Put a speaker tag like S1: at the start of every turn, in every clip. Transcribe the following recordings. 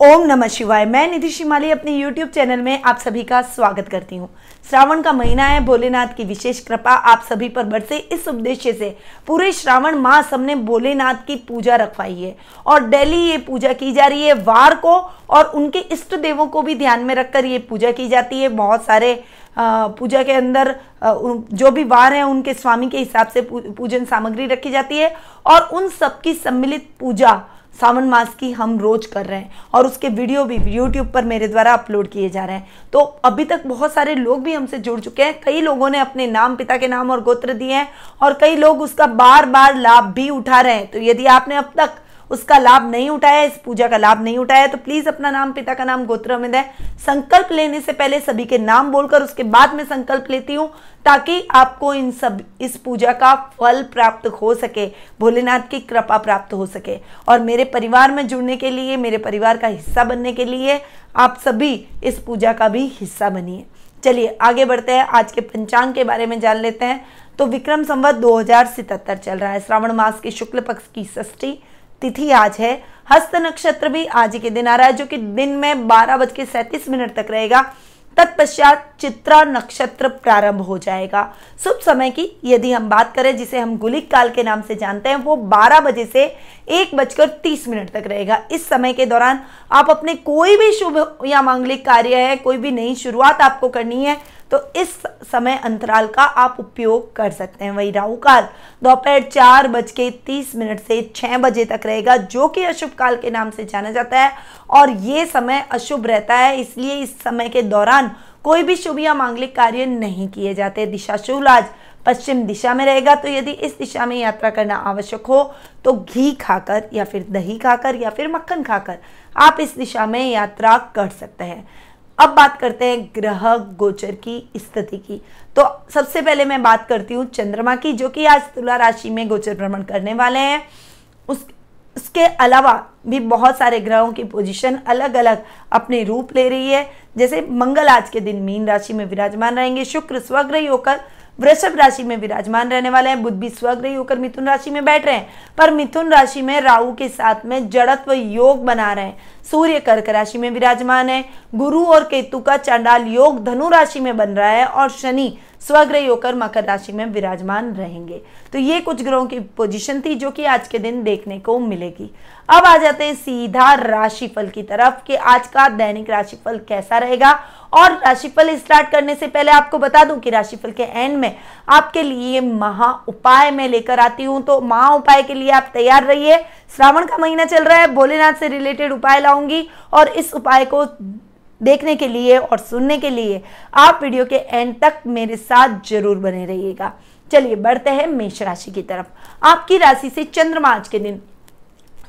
S1: ओम नमः शिवाय। मैं निधि शिमाली अपने YouTube चैनल में आप सभी का स्वागत करती हूँ। श्रावण का महीना है, भोलेनाथ की विशेष कृपा आप सभी पर बरसे। इस उद्देश्य से पूरे श्रावण मास हमने भोलेनाथ की पूजा रखवाई है और डेली ये पूजा की जा रही है। वार को और उनके इष्ट देवों को भी ध्यान में रखकर ये पूजा की जाती है। बहुत सारे पूजा के अंदर जो भी वार हैं, उनके स्वामी के हिसाब से पूजन सामग्री रखी जाती है और उन सबकी सम्मिलित पूजा सावन मास की हम रोज कर रहे हैं और उसके वीडियो भी यूट्यूब पर मेरे द्वारा अपलोड किए जा रहे हैं। तो अभी तक बहुत सारे लोग भी हमसे जुड़ चुके हैं। कई लोगों ने अपने नाम, पिता के नाम और गोत्र दिए हैं और कई लोग उसका बार बार लाभ भी उठा रहे हैं। तो यदि आपने अब तक उसका लाभ नहीं उठाया, इस पूजा का लाभ नहीं उठाया तो प्लीज़ अपना नाम, पिता का नाम गोत्र में दें। संकल्प लेने से पहले सभी के नाम बोलकर उसके बाद में संकल्प लेती हूँ, ताकि आपको इन सब, इस पूजा का फल प्राप्त हो सके, भोलेनाथ की कृपा प्राप्त हो सके। और मेरे परिवार में जुड़ने के लिए, मेरे परिवार का हिस्सा बनने के लिए आप सभी इस पूजा का भी हिस्सा बनिए। चलिए, आगे बढ़ते हैं। आज के पंचांग के बारे में जान लेते हैं। तो विक्रम संवत दो चल रहा है। श्रावण मास के शुक्ल पक्ष की षष्ठी। तिथि आज है। हस्त नक्षत्र भी आज के दिन आ रहा है, जो कि दिन में बारह बज के सैंतीस मिनट तक रहेगा। तत्पश्चात चित्रा नक्षत्र प्रारंभ हो जाएगा। शुभ समय की यदि हम बात करें, जिसे हम गुलिक काल के नाम से जानते हैं, वो 12 बजे से एक बजकर तीस मिनट तक रहेगा। इस समय के दौरान आप अपने कोई भी शुभ या मांगलिक कार्य है, कोई भी नई शुरुआत आपको करनी है तो इस समय अंतराल का आप उपयोग कर सकते हैं। वही राहु काल दोपहर चार बज के तीस मिनट से छह बजे तक रहेगा, जो कि अशुभ काल के नाम से जाना जाता है। और ये समय अशुभ रहता है, इसलिए इस समय के दौरान कोई भी शुभ या मांगलिक कार्य नहीं किए जाते। दिशा शुभ आज पश्चिम दिशा में रहेगा तो यदि इस दिशा में यात्रा करना आवश्यक हो तो घी खाकर या फिर दही खाकर या फिर मक्खन खाकर आप इस दिशा में यात्रा कर सकते हैं। अब बात करते हैं ग्रह गोचर की स्थिति की। तो सबसे पहले मैं बात करती हूँ चंद्रमा की, जो कि आज तुला राशि में गोचर भ्रमण करने वाले हैं। उस, उसके अलावा भी बहुत सारे ग्रहों की पोजीशन अलग अलग अपने रूप ले रही है। जैसे मंगल आज के दिन मीन राशि में विराजमान रहेंगे। शुक्र स्वग्रही होकर वृषभ राशि में विराजमान रहने वाले हैं। बुद्ध भी स्वग्रही होकर मिथुन राशि में बैठ रहे हैं, पर मिथुन राशि में राहु के साथ में जड़त्व योग बना रहे हैं। सूर्य कर्क राशि में विराजमान है। गुरु और केतु का चंडाल योग धनु राशि में बन रहा है और शनि स्वग्रह होकर मकर राशि में विराजमान रहेंगे। तो ये कुछ ग्रहों की पोजीशन थी जो कि आज के दिन देखने को मिलेगी। अब आ जाते हैं सीधा राशिफल की तरफ़ कि आज का दैनिक राशिफल कैसा रहेगा। और राशिफल स्टार्ट करने से पहले आपको बता दूँ कि राशिफल के एंड में आपके लिए महा उपाय में लेकर आती हूँ। तो महा उपाय के लिए आप तैयार रहिए। श्रावण का महीना चल रहा है, भोलेनाथ से रिलेटेड उपाय लाऊँगी और इस उपाय को देखने के लिए और सुनने के लिए, आप वीडियो के एंड तक मेरे साथ ज़रूर बने रहिएगा। चलिए, बढ़ते हैं मेष राशि की तरफ़। आपकी राशि से चंद्रमा आज के दिन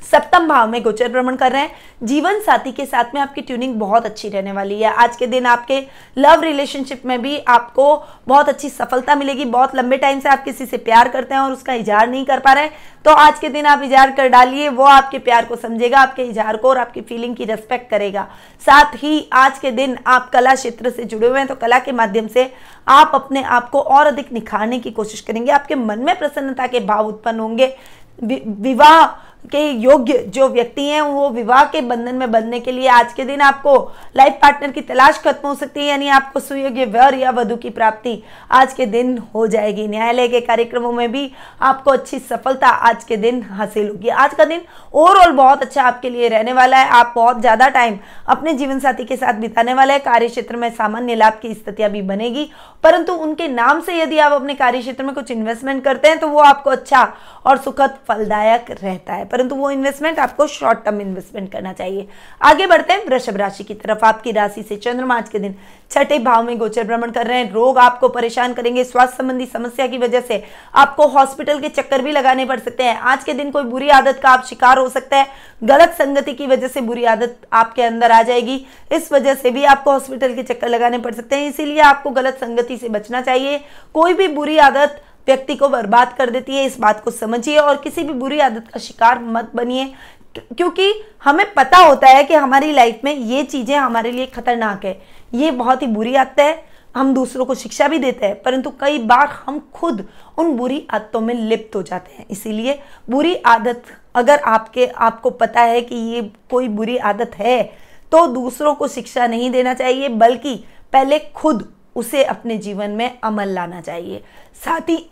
S1: सप्तम भाव में गोचर भ्रमण कर रहे हैं। जीवन साथी के साथ में आपकी ट्यूनिंग बहुत अच्छी रहने वाली है। आज के दिन आपके लव रिलेशनशिप में भी आपको बहुत अच्छी सफलता मिलेगी। बहुत लंबे टाइम से आप किसी से प्यार करते हैं और उसका इजहार नहीं कर पा रहे तो आज के दिन आप इजहार कर डालिए। वो आपके प्यार को समझेगा, आपके इजहार को और आपकी फीलिंग की रेस्पेक्ट करेगा। साथ ही आज के दिन आप कला क्षेत्र से जुड़े हुए हैं। तो कला के माध्यम से आप अपने आप को और अधिक निखारने की कोशिश करेंगे। आपके मन में प्रसन्नता के भाव उत्पन्न होंगे। विवाह के योग्य जो व्यक्ति हैं, वो विवाह के बंधन में बनने के लिए आज के दिन आपको लाइफ पार्टनर की तलाश खत्म हो सकती है, यानी आपको सुयोग्य वर या वधु की प्राप्ति आज के दिन हो जाएगी। न्यायालय के कार्यक्रमों में भी आपको अच्छी सफलता आज के दिन हासिल होगी। आज का दिन ओवरऑल बहुत अच्छा आपके लिए रहने वाला है। आप बहुत ज़्यादा टाइम अपने जीवन साथी के साथ बिताने वाले हैं। कार्य क्षेत्र में सामान्य लाभ की स्थितियाँ भी बनेगी। परंतु उनके नाम से यदि आप अपने कार्य क्षेत्र में कुछ इन्वेस्टमेंट करते हैं तो वो आपको अच्छा और सुखद फलदायक रहता है। परंतु वो इन्वेस्टमेंट आपको शॉर्ट टर्म इन्वेस्टमेंट करना चाहिए। आगे बढ़ते हैं, वृषभ राशि की तरफ़। आपकी राशि से चंद्रमा आज के दिन छठे भाव में गोचर भ्रमण कर रहे हैं। रोग आपको परेशान करेंगे। स्वास्थ्य संबंधी समस्या की वजह से आपको हॉस्पिटल के चक्कर भी लगाने पड़ सकते हैं। आज के दिन कोई बुरी आदत का आप शिकार हो सकता है। गलत संगति की वजह से बुरी आदत आपके अंदर आ जाएगी। इस वजह से भी आपको हॉस्पिटल के चक्कर लगाने पड़ सकते हैं। इसीलिए आपको गलत संगति से बचना चाहिए। कोई भी बुरी आदत व्यक्ति को बर्बाद कर देती है, इस बात को समझिए और किसी भी बुरी आदत का शिकार मत बनिए। क्योंकि हमें पता होता है कि हमारी लाइफ में ये चीज़ें हमारे लिए खतरनाक है। ये बहुत ही बुरी आदत है, हम दूसरों को शिक्षा भी देते हैं, परंतु कई बार हम खुद उन बुरी आदतों में लिप्त हो जाते हैं। इसीलिए बुरी आदत, अगर आपके, आपको पता है कि ये कोई बुरी आदत है तो दूसरों को शिक्षा नहीं देना चाहिए, बल्कि पहले खुद उसे अपने जीवन में अमल लाना चाहिए। साथ ही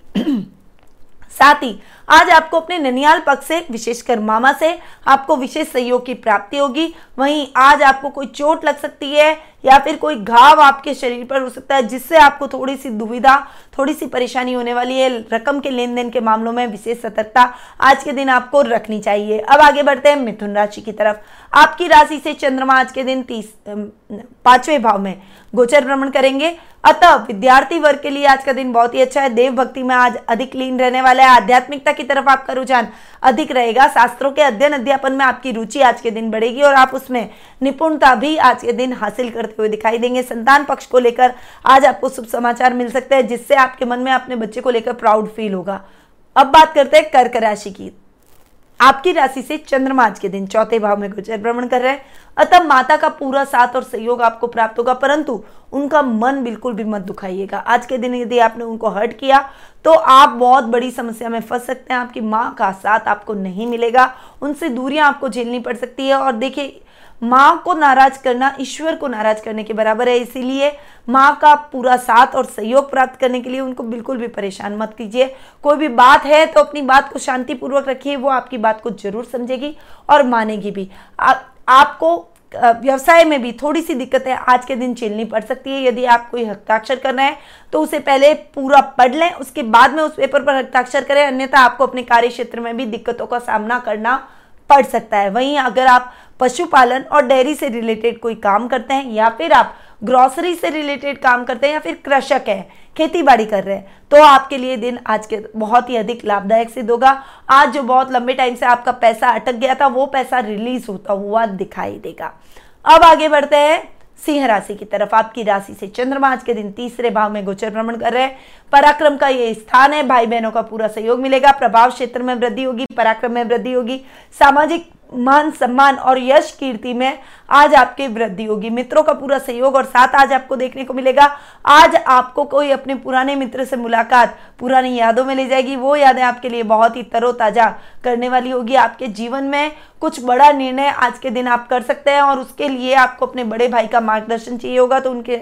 S1: साथ ही आज आपको अपने ननियाल पक्ष से, विशेषकर मामा से, आपको विशेष सहयोग की प्राप्ति होगी। वहीं आज आपको कोई चोट लग सकती है या फिर कोई घाव आपके शरीर पर हो सकता है, जिससे आपको थोड़ी सी दुविधा थोड़ी सी परेशानी होने वाली है। रकम के लेन देन के मामलों में विशेष सतर्कता आज के दिन आपको रखनी चाहिए। अब आगे बढ़ते हैं मिथुन राशि की तरफ़। आपकी राशि से चंद्रमा आज के दिन तीस पाँचवें भाव में गोचर भ्रमण करेंगे। अतः विद्यार्थी वर्ग के लिए आज का दिन बहुत ही अच्छा है। देव भक्ति में आज अधिक लीन रहने वाला है। आध्यात्मिकता की तरफ़ आपका रुझान अधिक रहेगा। शास्त्रों के अध्ययन, अध्यापन में आपकी रुचि आज के दिन बढ़ेगी और आप उसमें निपुणता भी आज के दिन हासिल करते हुए दिखाई देंगे। संतान पक्ष को लेकर आज आपको शुभ समाचार मिल सकते हैं, जिससे आपके मन में अपने बच्चे को लेकर प्राउड फील होगा। अब बात करते हैं कर्क राशि की। आपकी राशि से चंद्रमा आज के दिन चौथे भाव में गोचर भ्रमण कर रहे हैं। अतः माता का पूरा साथ और सहयोग आपको प्राप्त होगा, परंतु उनका मन बिल्कुल भी मत दुखाइएगा। आज के दिन यदि आपने उनको हर्ट किया तो आप बहुत बड़ी समस्या में फंस सकते हैं। आपकी माँ का साथ आपको नहीं मिलेगा। उनसे दूरियाँ आपको झेलनी पड़ सकती है। और देखिए माँ को नाराज़ करना ईश्वर को नाराज़ करने के बराबर है। इसीलिए माँ का पूरा साथ और सहयोग प्राप्त करने के लिए उनको बिल्कुल भी परेशान मत कीजिए। कोई भी बात है तो अपनी बात को शांतिपूर्वक रखिए वो आपकी बात को ज़रूर समझेगी और मानेगी भी। आ, आपको व्यवसाय में भी थोड़ी सी दिक्कतें आज के दिन झेलनी पड़ सकती है। यदि आप कोई हस्ताक्षर करना है तो उसे पहले पूरा पढ़ लें उसके बाद में उस पेपर पर हस्ताक्षर करें। अन्यथा आपको अपने कार्य क्षेत्र में भी दिक्कतों का सामना करना पड़ सकता है। वहीं अगर आप पशुपालन और डेयरी से रिलेटेड कोई काम करते हैं या फिर आप ग्रॉसरी से रिलेटेड काम करते हैं या फिर कृषक है खेती बाड़ी कर रहे हैं तो आपके लिए दिन आज के बहुत ही अधिक लाभदायक सिद्ध होगा। आज जो बहुत लंबे टाइम से आपका पैसा अटक गया था, वो पैसा रिलीज़ होता हुआ दिखाई देगा। अब आगे बढ़ते हैं। सिंह राशि की तरफ़। आपकी राशि से चंद्रमा आज के दिन तीसरे भाव में गोचर भ्रमण कर रहे हैं। पराक्रम का ये स्थान है। भाई बहनों का पूरा सहयोग मिलेगा। प्रभाव क्षेत्र में वृद्धि होगी, पराक्रम में वृद्धि होगी। सामाजिक मान, सम्मान और यश कीर्ति में आज आपकी वृद्धि होगी। मित्रों का पूरा सहयोग और साथ आज आपको देखने को मिलेगा। आज आपको कोई अपने पुराने मित्र से मुलाकात, पुरानी यादों में ले जाएगी। वो यादें आपके लिए बहुत ही तरोताजा करने वाली होगी। आपके जीवन में कुछ बड़ा निर्णय आज के दिन आप कर सकते हैं और उसके लिए आपको अपने बड़े भाई का मार्गदर्शन चाहिए होगा। तो उनके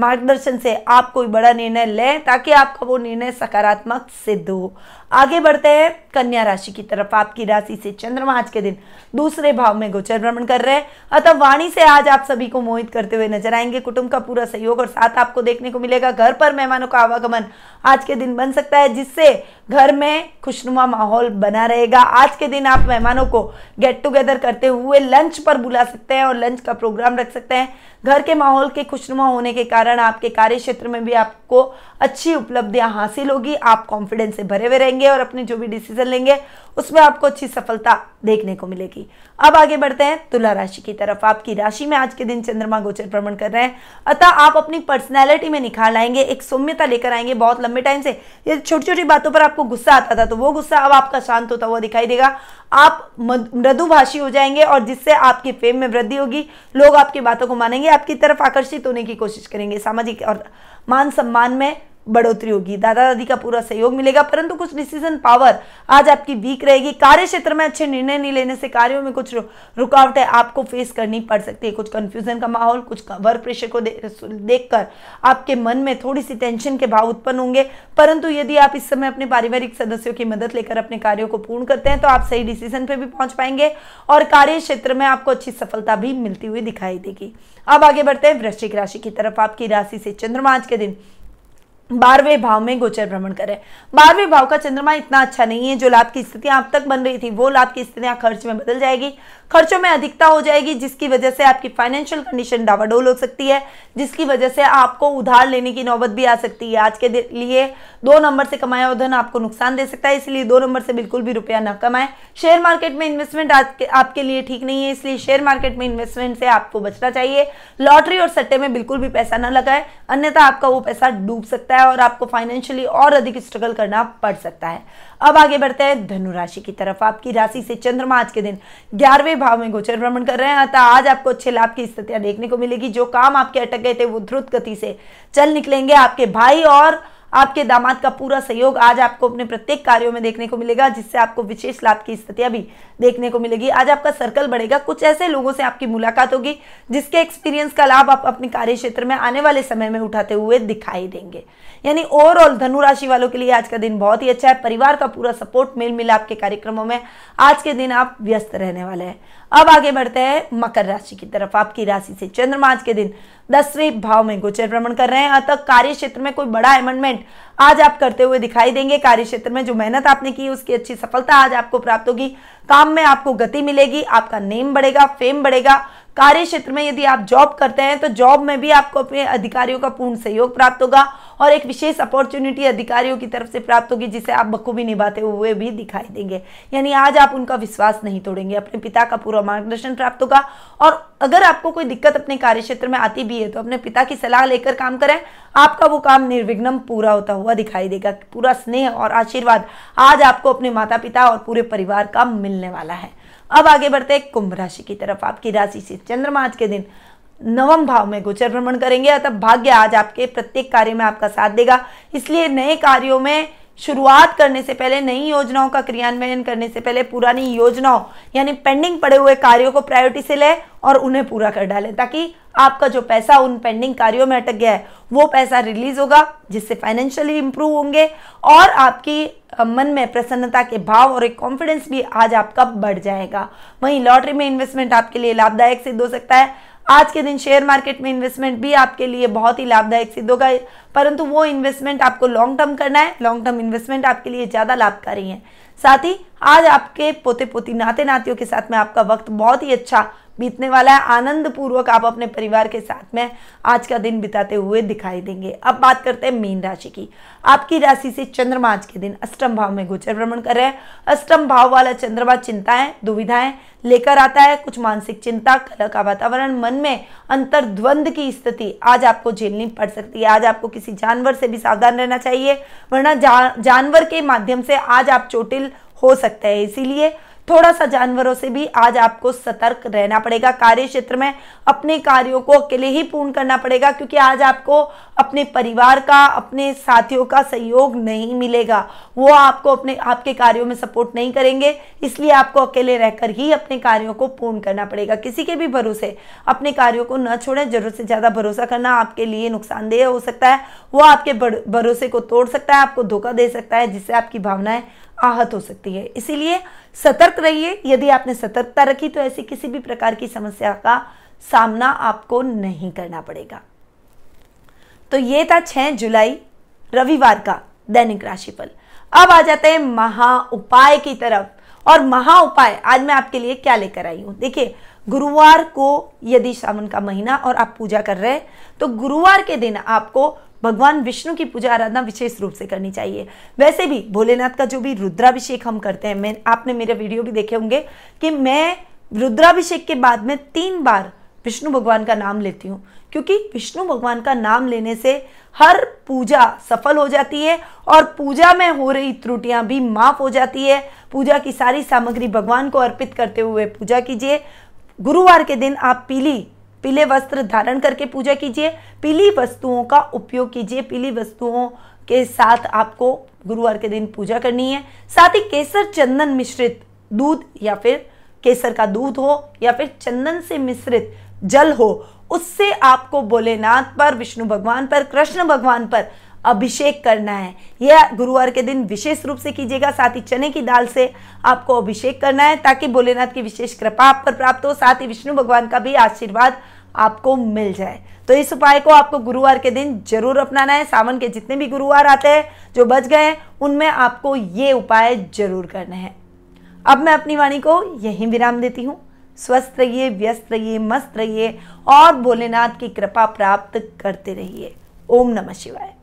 S1: मार्गदर्शन से आप कोई बड़ा निर्णय लें ताकि आपका वो निर्णय सकारात्मक सिद्ध हो। आगे बढ़ते हैं कन्या राशि की तरफ़। आपकी राशि से चंद्रमा आज के दिन दूसरे भाव में गोचर भ्रमण कर रहे हैं। अतः वाणी से आज आप सभी को मोहित करते हुए नज़र आएँगे। कुटुंब का पूरा सहयोग और साथ आपको देखने को मिलेगा। घर पर मेहमानों का आवागमन आज के दिन बन सकता है, जिससे घर में खुशनुमा माहौल बना रहेगा। आज के दिन आप मेहमानों को गेट टुगेदर करते हुए लंच पर बुला सकते हैं और लंच का प्रोग्राम रख सकते हैं। घर के माहौल के खुशनुमा होने के कारण आपके कार्य क्षेत्र में भी आपको अच्छी उपलब्धियाँ हासिल होगी। आप कॉन्फिडेंस से भरे हुए रहेंगे और अपने जो भी डिसीज़न लेंगे, उसमें आपको अच्छी सफलता देखने को मिलेगी। अब आगे बढ़ते हैं, तुला राशि की तरफ़। आपकी राशि में आज के दिन चंद्रमा गोचर भ्रमण कर रहे हैं। अतः आप अपनी पर्सनैलिटी में निखार लाएँगे, एक सौम्यता लेकर आएँगे बहुत लंबे टाइम से। ये छोटी छोटी बातों पर आपको गुस्सा आता था तो वो गुस्सा अब आपका शांत होता हुआ दिखाई देगा। आप मृदुभाषी हो जाएँगे और जिससे आपकी फेम में वृद्धि होगी, लोग आपकी बातों को मानेंगे, आपकी तरफ़ आकर्षित होने की कोशिश करेंगे। सामाजिक और मान सम्मान में बढ़ोतरी होगी। दादा दादी का पूरा सहयोग मिलेगा, परंतु कुछ डिसीज़न पावर आज आपकी वीक रहेगी। कार्य क्षेत्र में अच्छे निर्णय नहीं लेने से कार्यों में कुछ रुकावटें आपको फेस करनी पड़ सकती है। कुछ कंफ्यूजन का माहौल, कुछ वर्क प्रेशर को देखकर आपके मन में थोड़ी सी टेंशन के भाव उत्पन्न होंगे। परंतु यदि आप इस समय अपने पारिवारिक सदस्यों की मदद लेकर अपने कार्यों को पूर्ण करते हैं तो आप सही डिसीज़न पे भी पहुँच पाएँगे और कार्य क्षेत्र में आपको अच्छी सफलता भी मिलती हुई दिखाई देगी। अब आगे बढ़ते हैं। वृश्चिक राशि की तरफ़ आपकी राशि से चंद्रमा आज के दिन बारहवें भाव में गोचर भ्रमण करें। बारहवें भाव का चंद्रमा इतना अच्छा नहीं है, जो लाभ की स्थितियाँ अब तक बन रही थी, वो लाभ की स्थितियाँ खर्च में बदल जाएगी। खर्चों में अधिकता हो जाएगी, जिसकी वजह से आपकी फाइनेंशियल कंडीशन डावाडोल हो सकती है, जिसकी वजह से आपको उधार लेने की नौबत भी आ सकती है। आज के लिए दो नंबर से कमाया धन आपको नुकसान दे सकता है, इसलिए दो नंबर से बिल्कुल भी रुपया न कमाए। शेयर मार्केट में इन्वेस्टमेंट आज आपके लिए ठीक नहीं है, इसलिए शेयर मार्केट में इन्वेस्टमेंट से आपको बचना चाहिए। लॉटरी और सट्टे में बिल्कुल भी पैसा न लगाए, अन्यथा आपका वो पैसा डूब सकता है। सकता है और आपको फाइनेंशियली और अधिक स्ट्रगल करना पड़ सकता है। अब आगे बढ़ते हैं धनु राशि की तरफ़। आपकी राशि से चंद्रमा आज के दिन ग्यारहवें भाव में गोचर भ्रमण कर रहे हैं। अतः आज आपको अच्छे लाभ की स्थितियाँ देखने को मिलेगी। जो काम आपके अटक गए थे वो द्रुत गति से चल निकलेंगे। आपके भाई और आपके दामाद का पूरा सहयोग आज आपको अपने प्रत्येक कार्यों में देखने को मिलेगा, जिससे आपको विशेष लाभ की स्थितियाँ भी देखने को मिलेगी। आज आपका सर्कल बढ़ेगा। कुछ ऐसे लोगों से आपकी मुलाकात होगी, जिसके एक्सपीरियंस का लाभ आप अपने कार्य क्षेत्र में आने वाले समय में उठाते हुए दिखाई देंगे। यानी ओवरऑल धनुराशि वालों के लिए आज का दिन बहुत ही अच्छा है। परिवार का पूरा सपोर्ट मेल मिला आपके कार्यक्रमों में आज के दिन आप व्यस्त रहने वाले हैं। अब आगे बढ़ते हैं मकर राशि की तरफ़। आपकी राशि से चंद्रमा आज के दिन दसवें भाव में गोचर भ्रमण कर रहे हैं। अतः कार्य क्षेत्र में कोई बड़ा अमेंडमेंट आज आप करते हुए दिखाई देंगे। कार्य क्षेत्र में जो मेहनत आपने की, उसकी अच्छी सफलता आज आपको प्राप्त होगी। काम में आपको गति मिलेगी, आपका नेम बढ़ेगा फेम बढ़ेगा। कार्य क्षेत्र में यदि आप जॉब करते हैं तो जॉब में भी आपको अपने अधिकारियों का पूर्ण सहयोग प्राप्त होगा। और एक विशेष अपॉर्चुनिटी अधिकारियों की तरफ़ से प्राप्त होगी, जिसे आप बखूबी निभाते हुए भी दिखाई देंगे। यानी आज आप उनका विश्वास नहीं तोड़ेंगे, अपने पिता का पूरा मार्गदर्शन प्राप्त होगा। और अगर आपको कोई दिक्कत अपने कार्य क्षेत्र में आती भी है तो अपने पिता की सलाह लेकर काम करें। आपका वो काम निर्विघ्न पूरा होता हुआ दिखाई देगा। पूरा स्नेह और आशीर्वाद आज आपको अपने माता पिता और पूरे परिवार का मिलने वाला है। अब आगे बढ़ते हैं कुंभ राशि की तरफ़। आपकी राशि से चंद्रमा आज के दिन नवम भाव में गोचर भ्रमण करेंगे। अतः भाग्य आज आपके प्रत्येक कार्य में आपका साथ देगा। इसलिए नए कार्यों में शुरुआत करने से पहले, नई योजनाओं का क्रियान्वयन करने से पहले पुरानी योजनाओं, यानी पेंडिंग पड़े हुए कार्यों को प्रायोरिटी से ले और उन्हें पूरा कर डालें, ताकि आपका जो पैसा उन पेंडिंग कार्यों में अटक गया है, वो पैसा रिलीज़ होगा, जिससे फाइनेंशियली इंप्रूव होंगे और आपकी मन में प्रसन्नता के भाव और एक कॉन्फिडेंस भी आज आपका बढ़ जाएगा। वहीं लॉटरी में इन्वेस्टमेंट आपके लिए लाभदायक सिद्ध हो सकता है। आज के दिन शेयर मार्केट में इन्वेस्टमेंट भी आपके लिए बहुत ही लाभदायक सिद्ध होगा। परंतु वो इन्वेस्टमेंट आपको लॉन्ग टर्म करना है। लॉन्ग टर्म इन्वेस्टमेंट आपके लिए ज़्यादा लाभकारी है। साथ ही आज आपके पोते पोती नाते नातियों के साथ में आपका वक्त बहुत ही अच्छा बीतने वाला है। आनंद पूर्वक आप अपने परिवार के साथ में आज का दिन बिताते हुए दिखाई देंगे। अब बात करते हैं मीन राशि की। आपकी राशि से चंद्रमा आज के दिन अष्टम भाव में गोचर भ्रमण कर रहे हैं। अष्टम भाव वाला चंद्रमा चिंताएँ दुविधाएँ लेकर आता है। कुछ मानसिक चिंता कलह का वातावरण मन में अंतर द्वंद की स्थिति आज आपको झेलनी पड़ सकती है। आज आपको किसी जानवर से भी सावधान रहना चाहिए वरना जा, जानवर के माध्यम से आज आप चोटिल हो सकते हैं। इसीलिए थोड़ा सा जानवरों से भी आज आपको सतर्क रहना पड़ेगा। कार्य क्षेत्र में अपने कार्यों को अकेले ही पूर्ण करना पड़ेगा, क्योंकि आज आपको अपने परिवार का, अपने साथियों का सहयोग नहीं मिलेगा। वो आपको अपने, आपके कार्यों में सपोर्ट नहीं करेंगे, इसलिए आपको अकेले रहकर ही अपने कार्यों को पूर्ण करना पड़ेगा। किसी के भी भरोसे अपने कार्यों को न छोड़ें, ज़रूरत से ज़्यादा भरोसा करना आपके लिए नुकसानदेह हो सकता है। वो आपके भरोसे को तोड़ सकता है, आपको धोखा दे सकता है, जिससे आपकी भावनाएँ आहत हो सकती है। इसीलिए सतर्क रहिए। यदि आपने सतर्कता रखी तो ऐसी किसी भी प्रकार की समस्या का सामना आपको नहीं करना पड़ेगा। तो ये था 6 जुलाई, रविवार का दैनिक राशिफल। अब आ जाते हैं महा उपाय की तरफ़। और महा उपाय, आज मैं आपके लिए क्या लेकर आई हूँ? देखिए, गुरुवार को यदि श्रावण का महीना और आप पूजा कर रहे हैं तो गुरुवार के दिन आपको भगवान विष्णु की पूजा आराधना विशेष रूप से करनी चाहिए। वैसे भी भोलेनाथ का जो भी रुद्राभिषेक हम करते हैं, मैं, आपने मेरे वीडियो भी देखे होंगे कि मैं रुद्राभिषेक के बाद में तीन बार विष्णु भगवान का नाम लेती हूँ। क्योंकि विष्णु भगवान का नाम लेने से हर पूजा सफल हो जाती है और पूजा में हो रही त्रुटियाँ भी माफ़ हो जाती है। पूजा की सारी सामग्री भगवान को अर्पित करते हुए पूजा कीजिए। गुरुवार के दिन आप पीली पीले वस्त्र धारण करके पूजा कीजिए, पीली वस्तुओं का उपयोग कीजिए। पीली वस्तुओं के साथ आपको गुरुवार के दिन पूजा करनी है। साथ ही केसर चंदन मिश्रित दूध या फिर केसर का दूध हो या फिर चंदन से मिश्रित जल हो, उससे आपको भोलेनाथ पर, विष्णु भगवान पर, कृष्ण भगवान पर अभिषेक करना है। यह गुरुवार के दिन विशेष रूप से कीजिएगा। साथ ही चने की दाल से आपको अभिषेक करना है ताकि भोलेनाथ की विशेष कृपा आप पर प्राप्त हो। साथ ही विष्णु भगवान का भी आशीर्वाद आपको मिल जाए। तो इस उपाय को आपको गुरुवार के दिन ज़रूर अपनाना है। सावन के जितने भी गुरुवार आते हैं, जो बच गए हैं, उनमें आपको ये उपाय ज़रूर करने हैं। अब मैं अपनी वाणी को यहीं विराम देती हूँ। स्वस्थ रहिए, व्यस्त रहिए, मस्त रहिए और भोलेनाथ की कृपा प्राप्त करते रहिए। ओम नमः शिवाय।